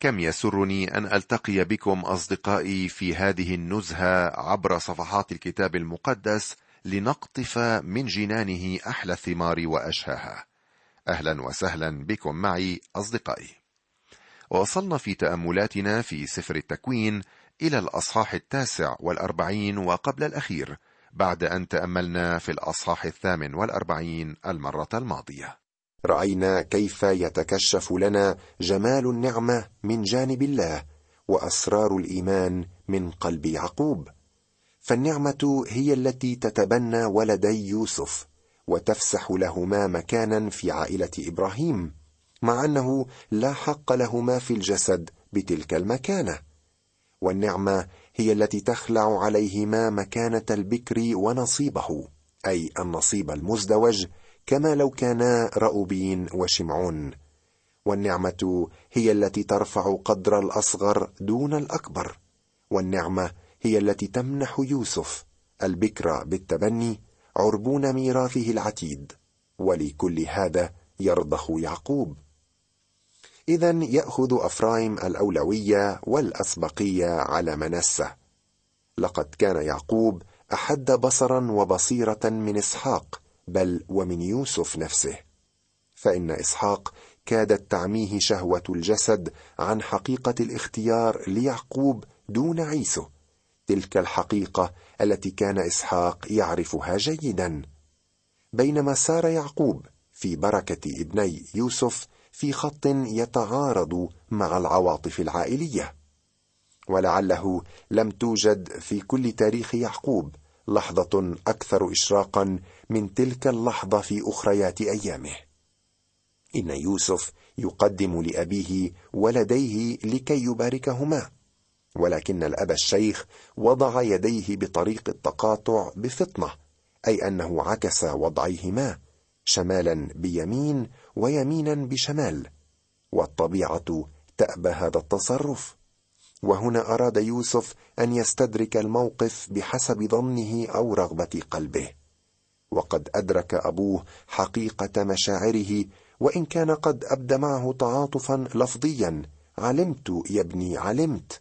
كم يسرني أن ألتقي بكم أصدقائي في هذه النزهة عبر صفحات الكتاب المقدس لنقطف من جنانه أحلى الثمار وأشهاها. أهلا وسهلا بكم معي أصدقائي. وصلنا في تأملاتنا في سفر التكوين إلى الأصحاح التاسع والأربعين وقبل الأخير بعد أن تأملنا في الأصحاح الثامن والأربعين المرة الماضية. رأينا كيف يتكشف لنا جمال النعمة من جانب الله وأسرار الإيمان من قلب يعقوب. فالنعمة هي التي تتبنى ولدي يوسف وتفسح لهما مكانا في عائلة إبراهيم مع أنه لا حق لهما في الجسد بتلك المكانة. والنعمة هي التي تخلع عليهما مكانة البكر ونصيبه أي النصيب المزدوج كما لو كانا رأوبين وشمعون. والنعمة هي التي ترفع قدر الأصغر دون الأكبر. والنعمة هي التي تمنح يوسف البكر بالتبني عربون ميراثه العتيد. ولكل هذا يرضخ يعقوب. اذا يأخذ أفرايم الأولوية والأسبقية على منسة. لقد كان يعقوب أحد بصرا وبصيرة من إسحاق بل ومن يوسف نفسه. فإن إسحاق كادت تعميه شهوة الجسد عن حقيقة الاختيار ليعقوب دون عيسو. تلك الحقيقة التي كان إسحاق يعرفها جيدا. بينما سار يعقوب في بركة ابني يوسف في خط يتعارض مع العواطف العائلية. ولعله لم توجد في كل تاريخ يعقوب لحظة أكثر اشراقا من تلك اللحظة في أخريات أيامه. إن يوسف يقدم لأبيه ولديه لكي يباركهما ولكن الأب الشيخ وضع يديه بطريق التقاطع بفطنة أي أنه عكس وضعيهما شمالا بيمين ويمينا بشمال والطبيعة تأبى هذا التصرف. وهنا أراد يوسف أن يستدرك الموقف بحسب ظنه أو رغبة قلبه. وقد أدرك أبوه حقيقة مشاعره وإن كان قد أبدى معه تعاطفا لفظيا علمت يا ابني علمت.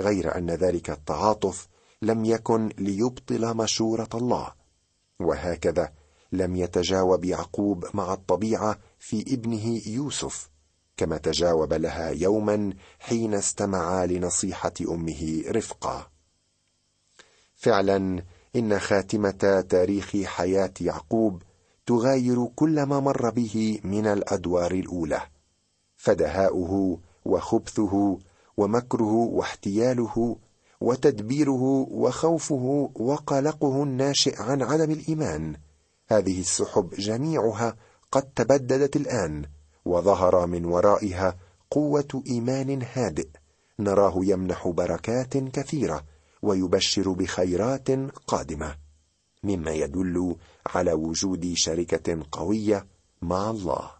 غير أن ذلك التعاطف لم يكن ليبطل مشورة الله. وهكذا لم يتجاوب يعقوب مع الطبيعة في ابنه يوسف كما تجاوب لها يوما حين استمع لنصيحة أمه رفقه فعلا إن خاتمة تاريخ حياة يعقوب تغاير كل ما مر به من الأدوار الأولى فدهاؤه وخبثه ومكره واحتياله وتدبيره وخوفه وقلقه الناشئ عن عدم الإيمان. هذه السحب جميعها قد تبددت الآن وظهر من ورائها قوة إيمان هادئ نراه يمنح بركات كثيرة ويبشر بخيرات قادمة مما يدل على وجود شركة قوية مع الله.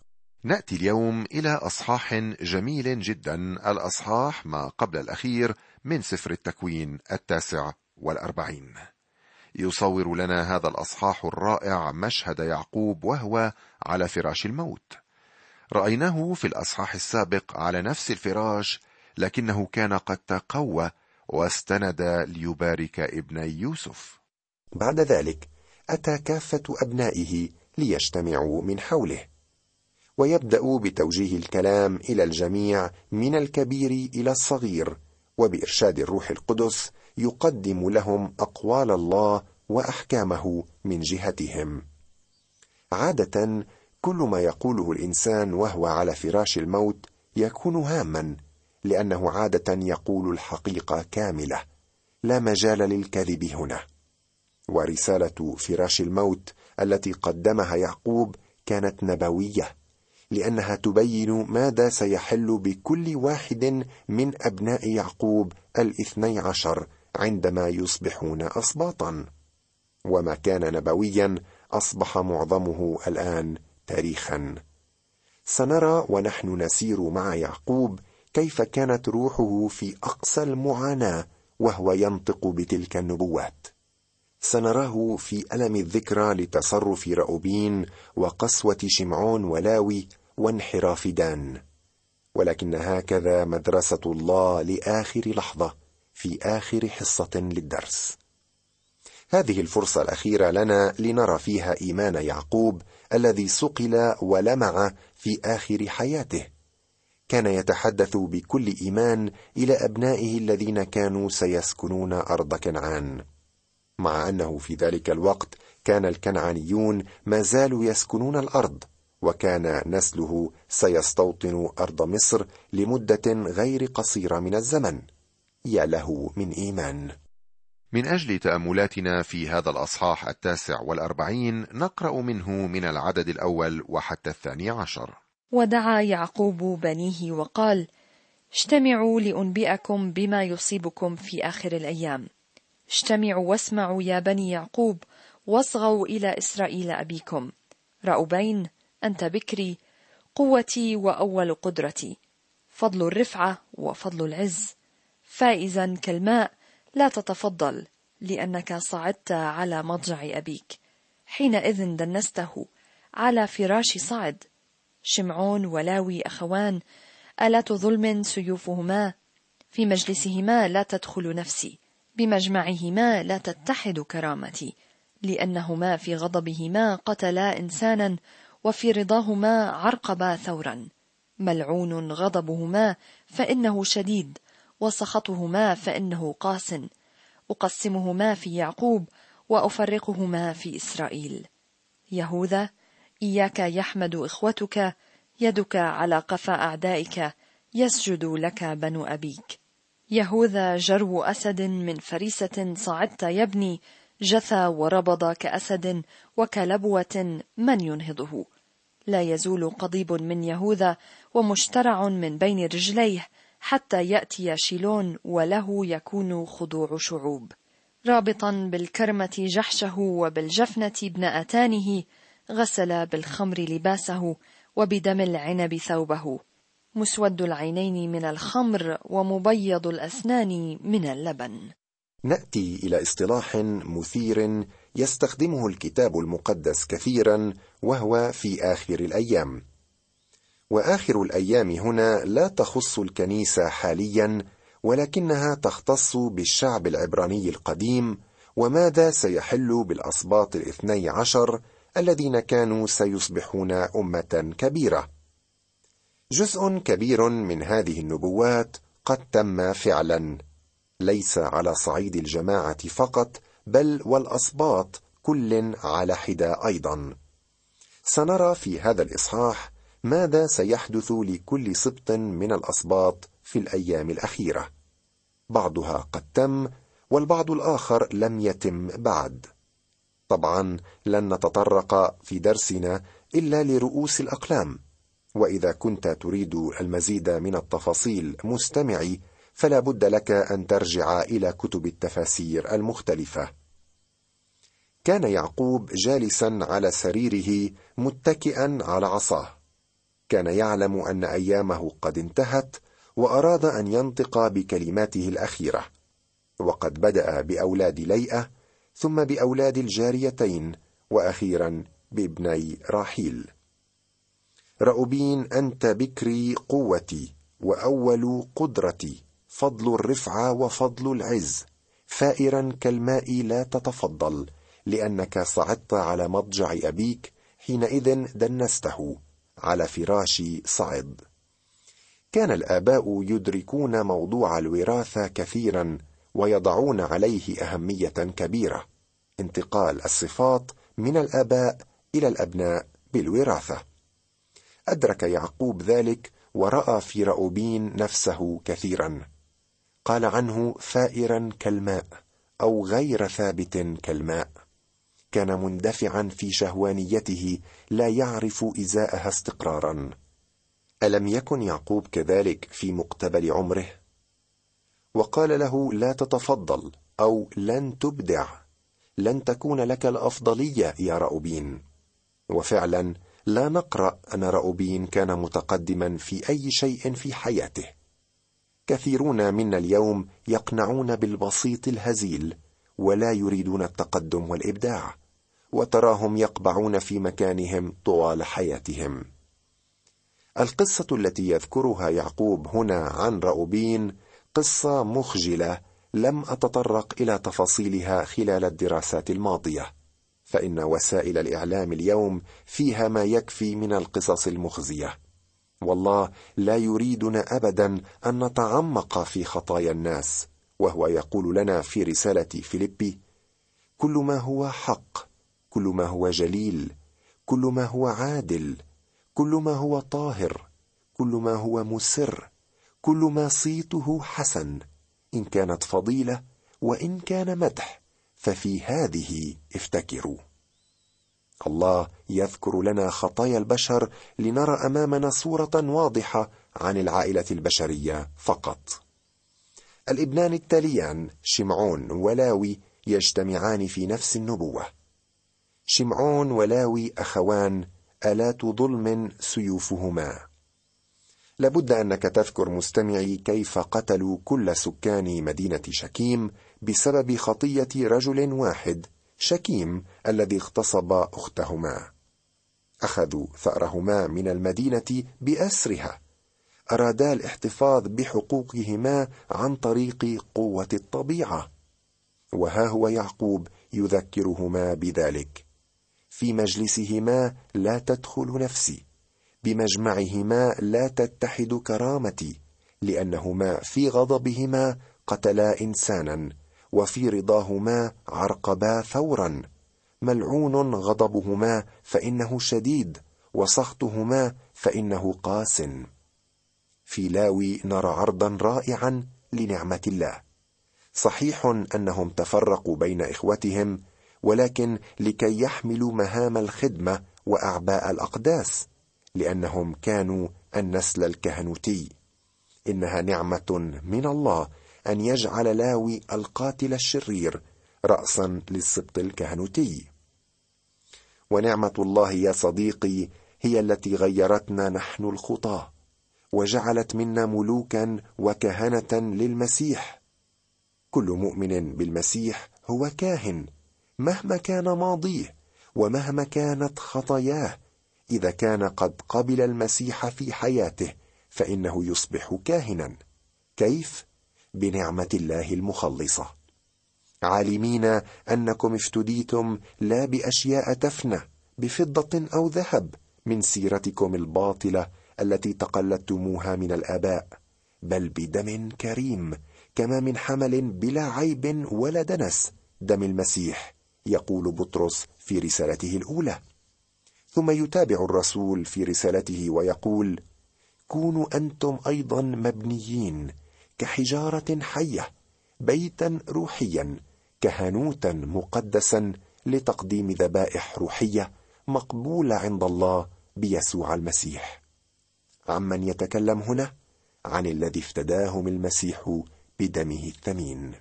نأتي اليوم إلى أصحاح جميل جدا الأصحاح ما قبل الأخير من سفر التكوين التاسع والأربعين. يصور لنا هذا الأصحاح الرائع مشهد يعقوب وهو على فراش الموت. رأيناه في الأصحاح السابق على نفس الفراش لكنه كان قد تقوى واستند ليبارك ابني يوسف. بعد ذلك أتى كافة أبنائه ليجتمعوا من حوله ويبدا بتوجيه الكلام إلى الجميع من الكبير إلى الصغير وبإرشاد الروح القدس يقدم لهم أقوال الله وأحكامه من جهتهم. عادة كل ما يقوله الإنسان وهو على فراش الموت يكون هاما لأنه عادة يقول الحقيقة كاملة لا مجال للكذب هنا. ورسالة فراش الموت التي قدمها يعقوب كانت نبوية لأنها تبين ماذا سيحل بكل واحد من أبناء يعقوب الاثني عشر عندما يصبحون اسباطا وما كان نبويا أصبح معظمه الآن تاريخا. سنرى ونحن نسير مع يعقوب كيف كانت روحه في أقصى المعاناة وهو ينطق بتلك النبوات؟ سنراه في ألم الذكرى لتصرف رأوبين وقسوة شمعون ولاوي وانحراف دان ولكن هكذا مدرسة الله لآخر لحظة في آخر حصة للدرس. هذه الفرصة الأخيرة لنا لنرى فيها إيمان يعقوب الذي صقل ولمع في آخر حياته. كان يتحدث بكل إيمان إلى أبنائه الذين كانوا سيسكنون أرض كنعان. مع أنه في ذلك الوقت كان الكنعانيون ما زالوا يسكنون الأرض وكان نسله سيستوطن أرض مصر لمدة غير قصيرة من الزمن. يا له من إيمان. من أجل تأملاتنا في هذا الأصحاح التاسع والأربعين نقرأ منه من العدد الأول وحتى الثاني عشر. ودعا يعقوب بنيه وقال اجتمعوا لأنبئكم بما يصيبكم في آخر الأيام. اجتمعوا واسمعوا يا بني يعقوب واصغوا إلى إسرائيل أبيكم. رأوبين أنت بكري قوتي وأول قدرتي. فضل الرفعة وفضل العز. فائزا كالماء لا تتفضل لأنك صعدت على مضجع أبيك. حينئذ دنسته على فراش صعد. شمعون ولاوي أخوان الات ظلم سيوفهما؟ في مجلسهما لا تدخل نفسي بمجمعهما لا تتحد كرامتي لأنهما في غضبهما قتلا إنسانا وفي رضاهما عرقبا ثورا. ملعون غضبهما فإنه شديد وسخطهما فإنه قاس. أقسمهما في يعقوب وأفرقهما في إسرائيل. يهوذا إياك يحمد إخوتك يدك على قفا أعدائك يسجد لك بنو أبيك. يهوذا جرو أسد من فريسة صعدت يبني جثى وربض كأسد وكلبوة من ينهضه. لا يزول قضيب من يهوذا ومشترع من بين رجليه حتى يأتي شيلون وله يكون خضوع شعوب. رابطا بالكرمة جحشه وبالجفنة ابن أتانه غسل بالخمر لباسه وبدم العنب ثوبه. مسود العينين من الخمر ومبيض الأسنان من اللبن. نأتي إلى اصطلاح مثير يستخدمه الكتاب المقدس كثيرا وهو في آخر الأيام. وآخر الأيام هنا لا تخص الكنيسة حاليا ولكنها تختص بالشعب العبراني القديم وماذا سيحل بالاسباط الاثني عشر الذين كانوا سيصبحون أمة كبيرة. جزء كبير من هذه النبوات قد تم فعلا. ليس على صعيد الجماعة فقط بل والأسباط كل على حدة أيضا. سنرى في هذا الإصحاح ماذا سيحدث لكل سبط من الأسباط في الأيام الأخيرة. بعضها قد تم والبعض الآخر لم يتم بعد. طبعا لن نتطرق في درسنا إلا لرؤوس الأقلام. وإذا كنت تريد المزيد من التفاصيل مستمعي فلا بد لك أن ترجع إلى كتب التفاسير المختلفة. كان يعقوب جالسا على سريره متكئا على عصاه. كان يعلم أن أيامه قد انتهت وأراد أن ينطق بكلماته الأخيرة. وقد بدأ بأولاد ليئة ثم بأولاد الجاريتين وأخيرا بابني راحيل رأوبين أنت بكري قوتي وأول قدرتي فضل الرفعه وفضل العز. فائرا كالماء لا تتفضل لأنك صعدت على مضجع أبيك حينئذ دنسته على فراش صعد. كان الآباء يدركون موضوع الوراثة كثيرا ويضعون عليه أهمية كبيرة انتقال الصفات من الآباء إلى الأبناء بالوراثة. أدرك يعقوب ذلك ورأى في رأوبين نفسه كثيرا. قال عنه فائرا كالماء أو غير ثابت كالماء. كان مندفعا في شهوانيته لا يعرف إزاءها استقرارا. ألم يكن يعقوب كذلك في مقتبل عمره؟ وقال له لا تتفضل أو لن تبدع لن تكون لك الأفضلية يا رأوبين وفعلا لا نقرأ أن رأوبين كان متقدما في أي شيء في حياته. كثيرون منا اليوم يقنعون بالبسيط الهزيل ولا يريدون التقدم والإبداع وتراهم يقبعون في مكانهم طوال حياتهم. القصة التي يذكرها يعقوب هنا عن راؤوبين قصة مخجلة لم أتطرق إلى تفاصيلها خلال الدراسات الماضية فإن وسائل الإعلام اليوم فيها ما يكفي من القصص المخزية. والله لا يريدنا ابدا أن نتعمق في خطايا الناس وهو يقول لنا في رسالة فيليبي كل ما هو حق كل ما هو جليل كل ما هو عادل كل ما هو طاهر كل ما هو مسر كل ما صيته حسن إن كانت فضيلة وإن كان مدح ففي هذه افتكروا. الله يذكر لنا خطايا البشر لنرى أمامنا صورة واضحة عن العائلة البشرية فقط. الإبنان التاليان شمعون ولاوي يجتمعان في نفس النبوة. شمعون ولاوي أخوان ألات ظلم سيوفهما. لابد أنك تذكر مستمعي كيف قتلوا كل سكان مدينة شكيم بسبب خطية رجل واحد شكيم الذي اغتصب أختهما. أخذوا ثأرهما من المدينة بأسرها. أرادا الاحتفاظ بحقوقهما عن طريق قوة الطبيعة. وها هو يعقوب يذكرهما بذلك. في مجلسهما لا تدخل نفسي. بمجمعهما لا تتحد كرامتي لأنهما في غضبهما قتلا إنسانا وفي رضاهما عرقبا ثورا. ملعون غضبهما فإنه شديد وسخطهما فإنه قاس. في لاوي نرى عرضا رائعا لنعمة الله. صحيح أنهم تفرقوا بين إخوتهم ولكن لكي يحملوا مهام الخدمة وأعباء الأقداس. لأنهم كانوا النسل الكهنوتي. إنها نعمة من الله أن يجعل لاوي القاتل الشرير راسا للسبط الكهنوتي. ونعمة الله يا صديقي هي التي غيرتنا نحن الخطاة وجعلت منا ملوكا وكهنة للمسيح. كل مؤمن بالمسيح هو كاهن مهما كان ماضيه ومهما كانت خطاياه. إذا كان قد قبل المسيح في حياته فإنه يصبح كاهنا. كيف؟ بنعمة الله المخلصة. عالمين أنكم افتديتم لا بأشياء تفنى بفضة أو ذهب من سيرتكم الباطلة التي تقلدتموها من الآباء بل بدم كريم كما من حمل بلا عيب ولا دنس دم المسيح يقول بطرس في رسالته الأولى. ثم يتابع الرسول في رسالته ويقول كونوا أنتم أيضا مبنيين كحجارة حية بيتا روحيا كهنوتا مقدسا لتقديم ذبائح روحية مقبولة عند الله بيسوع المسيح. عمن يتكلم هنا عن الذي افتداهم المسيح بدمه الثمين.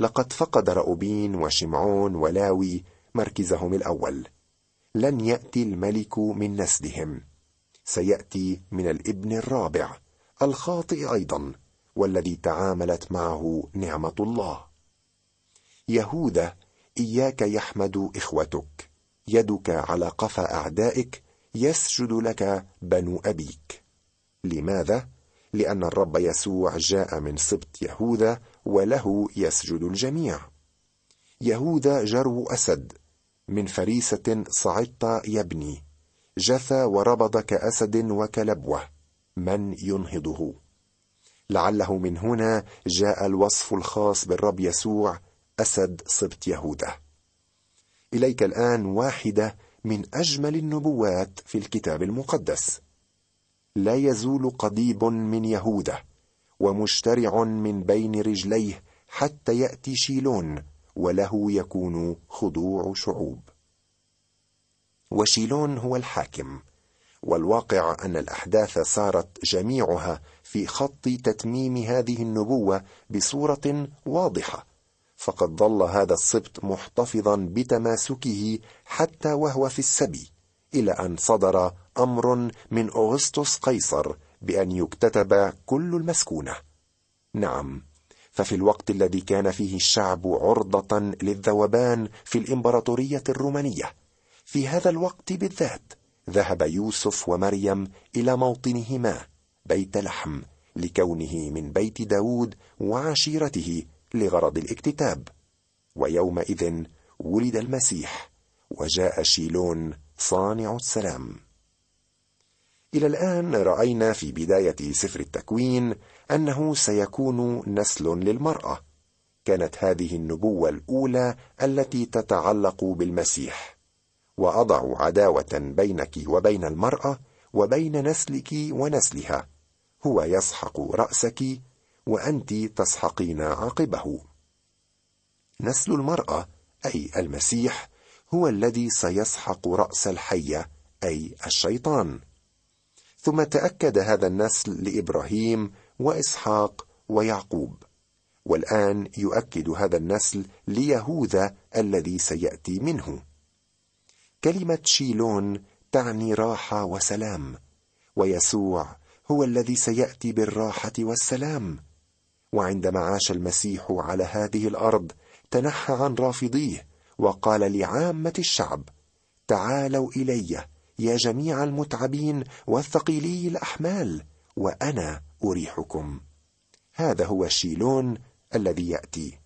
لقد فقد رأوبين وشمعون ولاوي مركزهم الأول لن يأتي الملك من نسلهم. سيأتي من الابن الرابع الخاطئ أيضا والذي تعاملت معه نعمة الله. يهوذا إياك يحمد إخوتك. يدك على قفا أعدائك يسجد لك بنو أبيك. لماذا؟ لأن الرب يسوع جاء من سبط يهوذا وله يسجد الجميع. يهوذا جرو أسد من فريسة صعدت يبني جثى وربض كأسد وكلبوة من ينهضه؟ لعله من هنا جاء الوصف الخاص بالرب يسوع أسد سبط يهوذا. إليك الآن واحدة من أجمل النبوات في الكتاب المقدس. لا يزول قضيب من يهوذا ومشترع من بين رجليه حتى يأتي شيلون وله يكون خضوع شعوب. وشيلون هو الحاكم والواقع أن الأحداث صارت جميعها في خط تتميم هذه النبوة بصورة واضحة فقد ظل هذا السبط محتفظا بتماسكه حتى وهو في السبي إلى أن صدر أمر من أغسطس قيصر بأن يكتتب كل المسكونة. نعم. ففي الوقت الذي كان فيه الشعب عرضة للذوبان في الإمبراطورية الرومانية في هذا الوقت بالذات ذهب يوسف ومريم إلى موطنهما بيت لحم لكونه من بيت داود وعشيرته لغرض الاكتتاب. ويومئذ ولد المسيح وجاء شيلون صانع السلام. إلى الآن رأينا في بداية سفر التكوين أنه سيكون نسل للمرأة. كانت هذه النبوة الأولى التي تتعلق بالمسيح. وأضع عداوة بينك وبين المرأة وبين نسلك ونسلها. هو يسحق رأسك وأنت تسحقين عقبه. نسل المرأة أي المسيح هو الذي سيسحق رأس الحية أي الشيطان. ثم تأكد هذا النسل لإبراهيم وإسحاق ويعقوب. والآن يؤكد هذا النسل ليهوذا الذي سيأتي منه. كلمة شيلون تعني راحة وسلام ويسوع هو الذي سيأتي بالراحة والسلام. وعندما عاش المسيح على هذه الأرض تنحى عن رافضيه وقال لعامة الشعب تعالوا إلي يا جميع المتعبين والثقيلي الأحمال وأنا أريحكم. هذا هو شيلون الذي يأتي.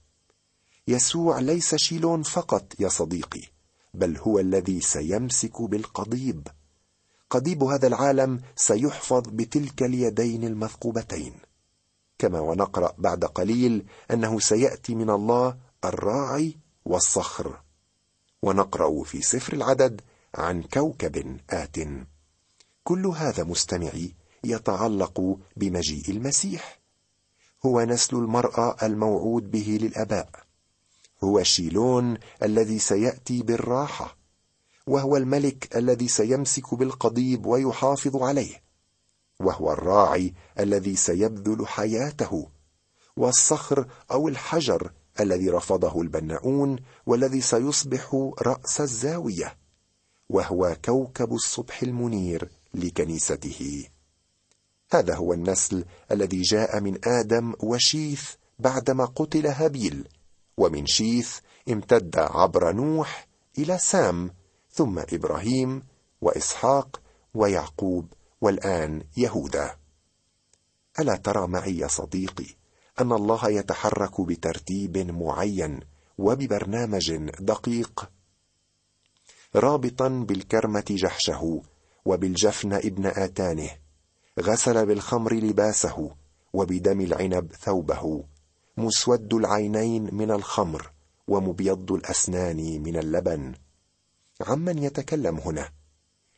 يسوع ليس شيلون فقط يا صديقي بل هو الذي سيمسك بالقضيب. قضيب هذا العالم سيحفظ بتلك اليدين المثقوبتين. كما ونقرأ بعد قليل أنه سيأتي من الله الراعي والصخر. ونقرأ في سفر العدد عن كوكب آت. كل هذا مستمعي يتعلق بمجيء المسيح. هو نسل المرأة الموعود به للآباء. هو شيلون الذي سيأتي بالراحة وهو الملك الذي سيمسك بالقضيب ويحافظ عليه وهو الراعي الذي سيبذل حياته والصخر أو الحجر الذي رفضه البناؤون والذي سيصبح رأس الزاوية وهو كوكب الصبح المنير لكنيسته. هذا هو النسل الذي جاء من آدم وشيث بعدما قتل هابيل ومن شيث امتد عبر نوح إلى سام ثم إبراهيم وإسحاق ويعقوب والآن يهوذا. ألا ترى معي يا صديقي أن الله يتحرك بترتيب معين وببرنامج دقيق؟ رابطا بالكرمة جحشه وبالجفن ابن آتانه غسل بالخمر لباسه وبدم العنب ثوبه مسود العينين من الخمر ومبيض الأسنان من اللبن. عمن يتكلم هنا؟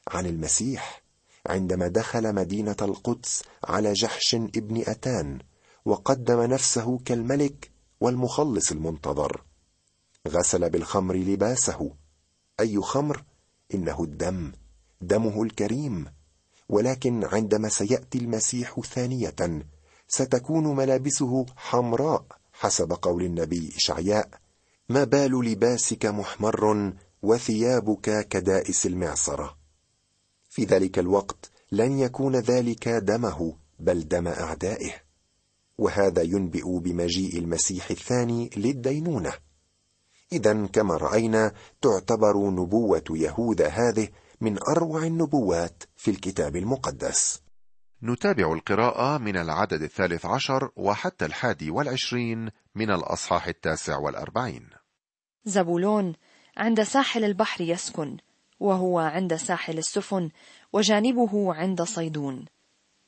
عن المسيح عندما دخل مدينة القدس على جحش ابن أتان وقدم نفسه كالملك والمخلص المنتظر. غسل بالخمر لباسه. أي خمر؟ إنه الدم دمه الكريم. ولكن عندما سيأتي المسيح ثانية ستكون ملابسه حمراء حسب قول النبي إشعياء ما بال لباسك محمر وثيابك كدائس المعصرة في ذلك الوقت لن يكون ذلك دمه بل دم أعدائه. وهذا ينبئ بمجيء المسيح الثاني للدينونة. اذا كما رأينا تعتبر نبوة يهوذا هذه من أروع النبوات في الكتاب المقدس. نتابع القراءة من العدد الثالث عشر وحتى الحادي والعشرين من الأصحاح التاسع والأربعين. زبولون عند ساحل البحر يسكن وهو عند ساحل السفن وجانبه عند صيدون.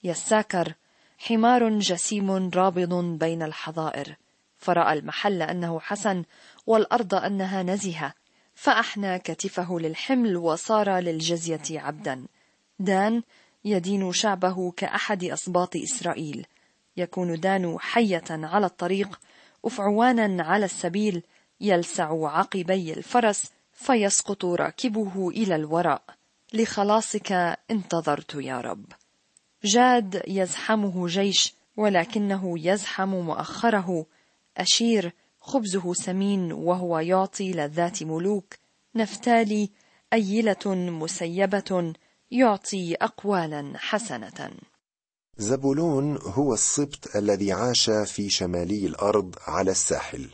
يساكر حمار جسيم رابض بين الحظائر. فرأى المحل أنه حسن والأرض أنها نزهة. فأحنى كتفه للحمل وصار للجزية عبدا. دان يدين شعبه كأحد اسباط إسرائيل. يكون دان حية على الطريق أفعوانا على السبيل. يلسع عقبي الفرس فيسقط راكبه إلى الوراء. لخلاصك انتظرت يا رب. جاد يزحمه جيش ولكنه يزحم مؤخره. أشير خبزه سمين وهو يعطي لذات ملوك. نفتالي أيلة مسيبة يعطي اقوالا حسنة. زبولون هو السبط الذي عاش في شمالي الأرض على الساحل.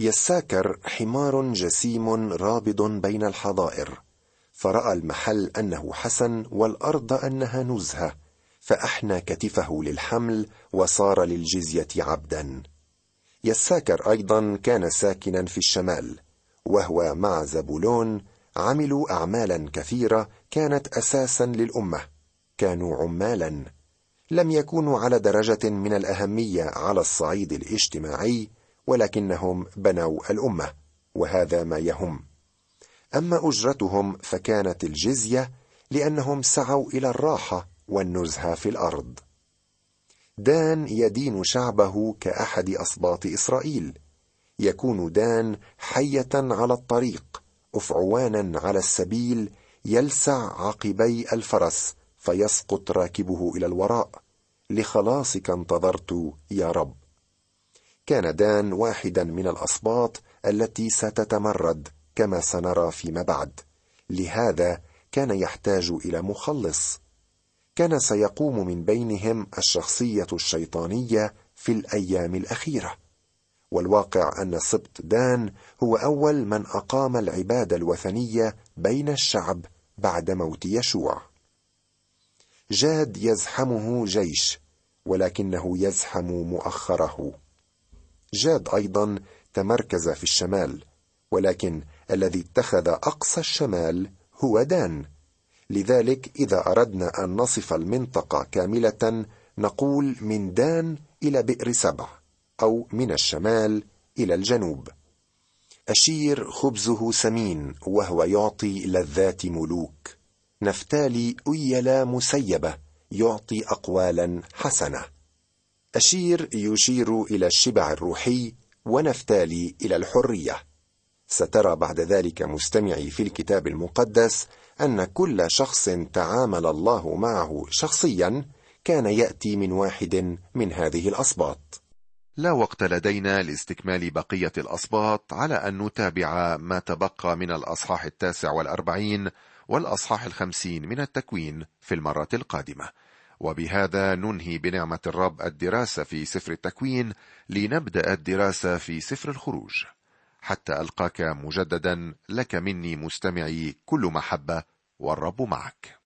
يساكر حمار جسيم رابض بين الحظائر فرأى المحل أنه حسن والأرض أنها نزهة. فأحنى كتفه للحمل وصار للجزية عبدا. يساكر أيضا كان ساكنا في الشمال وهو مع زبولون عملوا اعمالا كثيرة كانت أساسا للأمة. كانوا عمالا. لم يكونوا على درجة من الأهمية على الصعيد الاجتماعي ولكنهم بنوا الأمة وهذا ما يهم. أما أجرتهم فكانت الجزية لأنهم سعوا إلى الراحة والنزهة في الأرض. دان يدين شعبه كأحد اسباط إسرائيل. يكون دان حية على الطريق أفعوانا على السبيل يلسع عقبي الفرس فيسقط راكبه إلى الوراء. لخلاصك انتظرت يا رب. كان دان واحدا من الاسباط التي ستتمرد كما سنرى فيما بعد. لهذا كان يحتاج إلى مخلص. كان سيقوم من بينهم الشخصية الشيطانية في الأيام الأخيرة. والواقع أن سبط دان هو أول من أقام العبادة الوثنية بين الشعب بعد موت يشوع. جاد يزحمه جيش ولكنه يزحم مؤخره. جاد أيضا تمركز في الشمال ولكن الذي اتخذ أقصى الشمال هو دان. لذلك إذا أردنا أن نصف المنطقة كاملة نقول من دان إلى بئر سبع أو من الشمال إلى الجنوب. أشير خبزه سمين وهو يعطي لذات ملوك. نفتالي أيلا مسيبة يعطي أقوالا حسنة. أشير يشير إلى الشبع الروحي ونفتالي إلى الحرية. سترى بعد ذلك مستمعي في الكتاب المقدس أن كل شخص تعامل الله معه شخصيا كان يأتي من واحد من هذه الأسباط لا وقت لدينا لاستكمال بقية الأسباط على أن نتابع ما تبقى من الأصحاح التاسع والأربعين والأصحاح الخمسين من التكوين في المرة القادمة. وبهذا ننهي بنعمة الرب الدراسة في سفر التكوين لنبدأ الدراسة في سفر الخروج. حتى ألقاك مجددا لك مني مستمعي كل محبة والرب معك.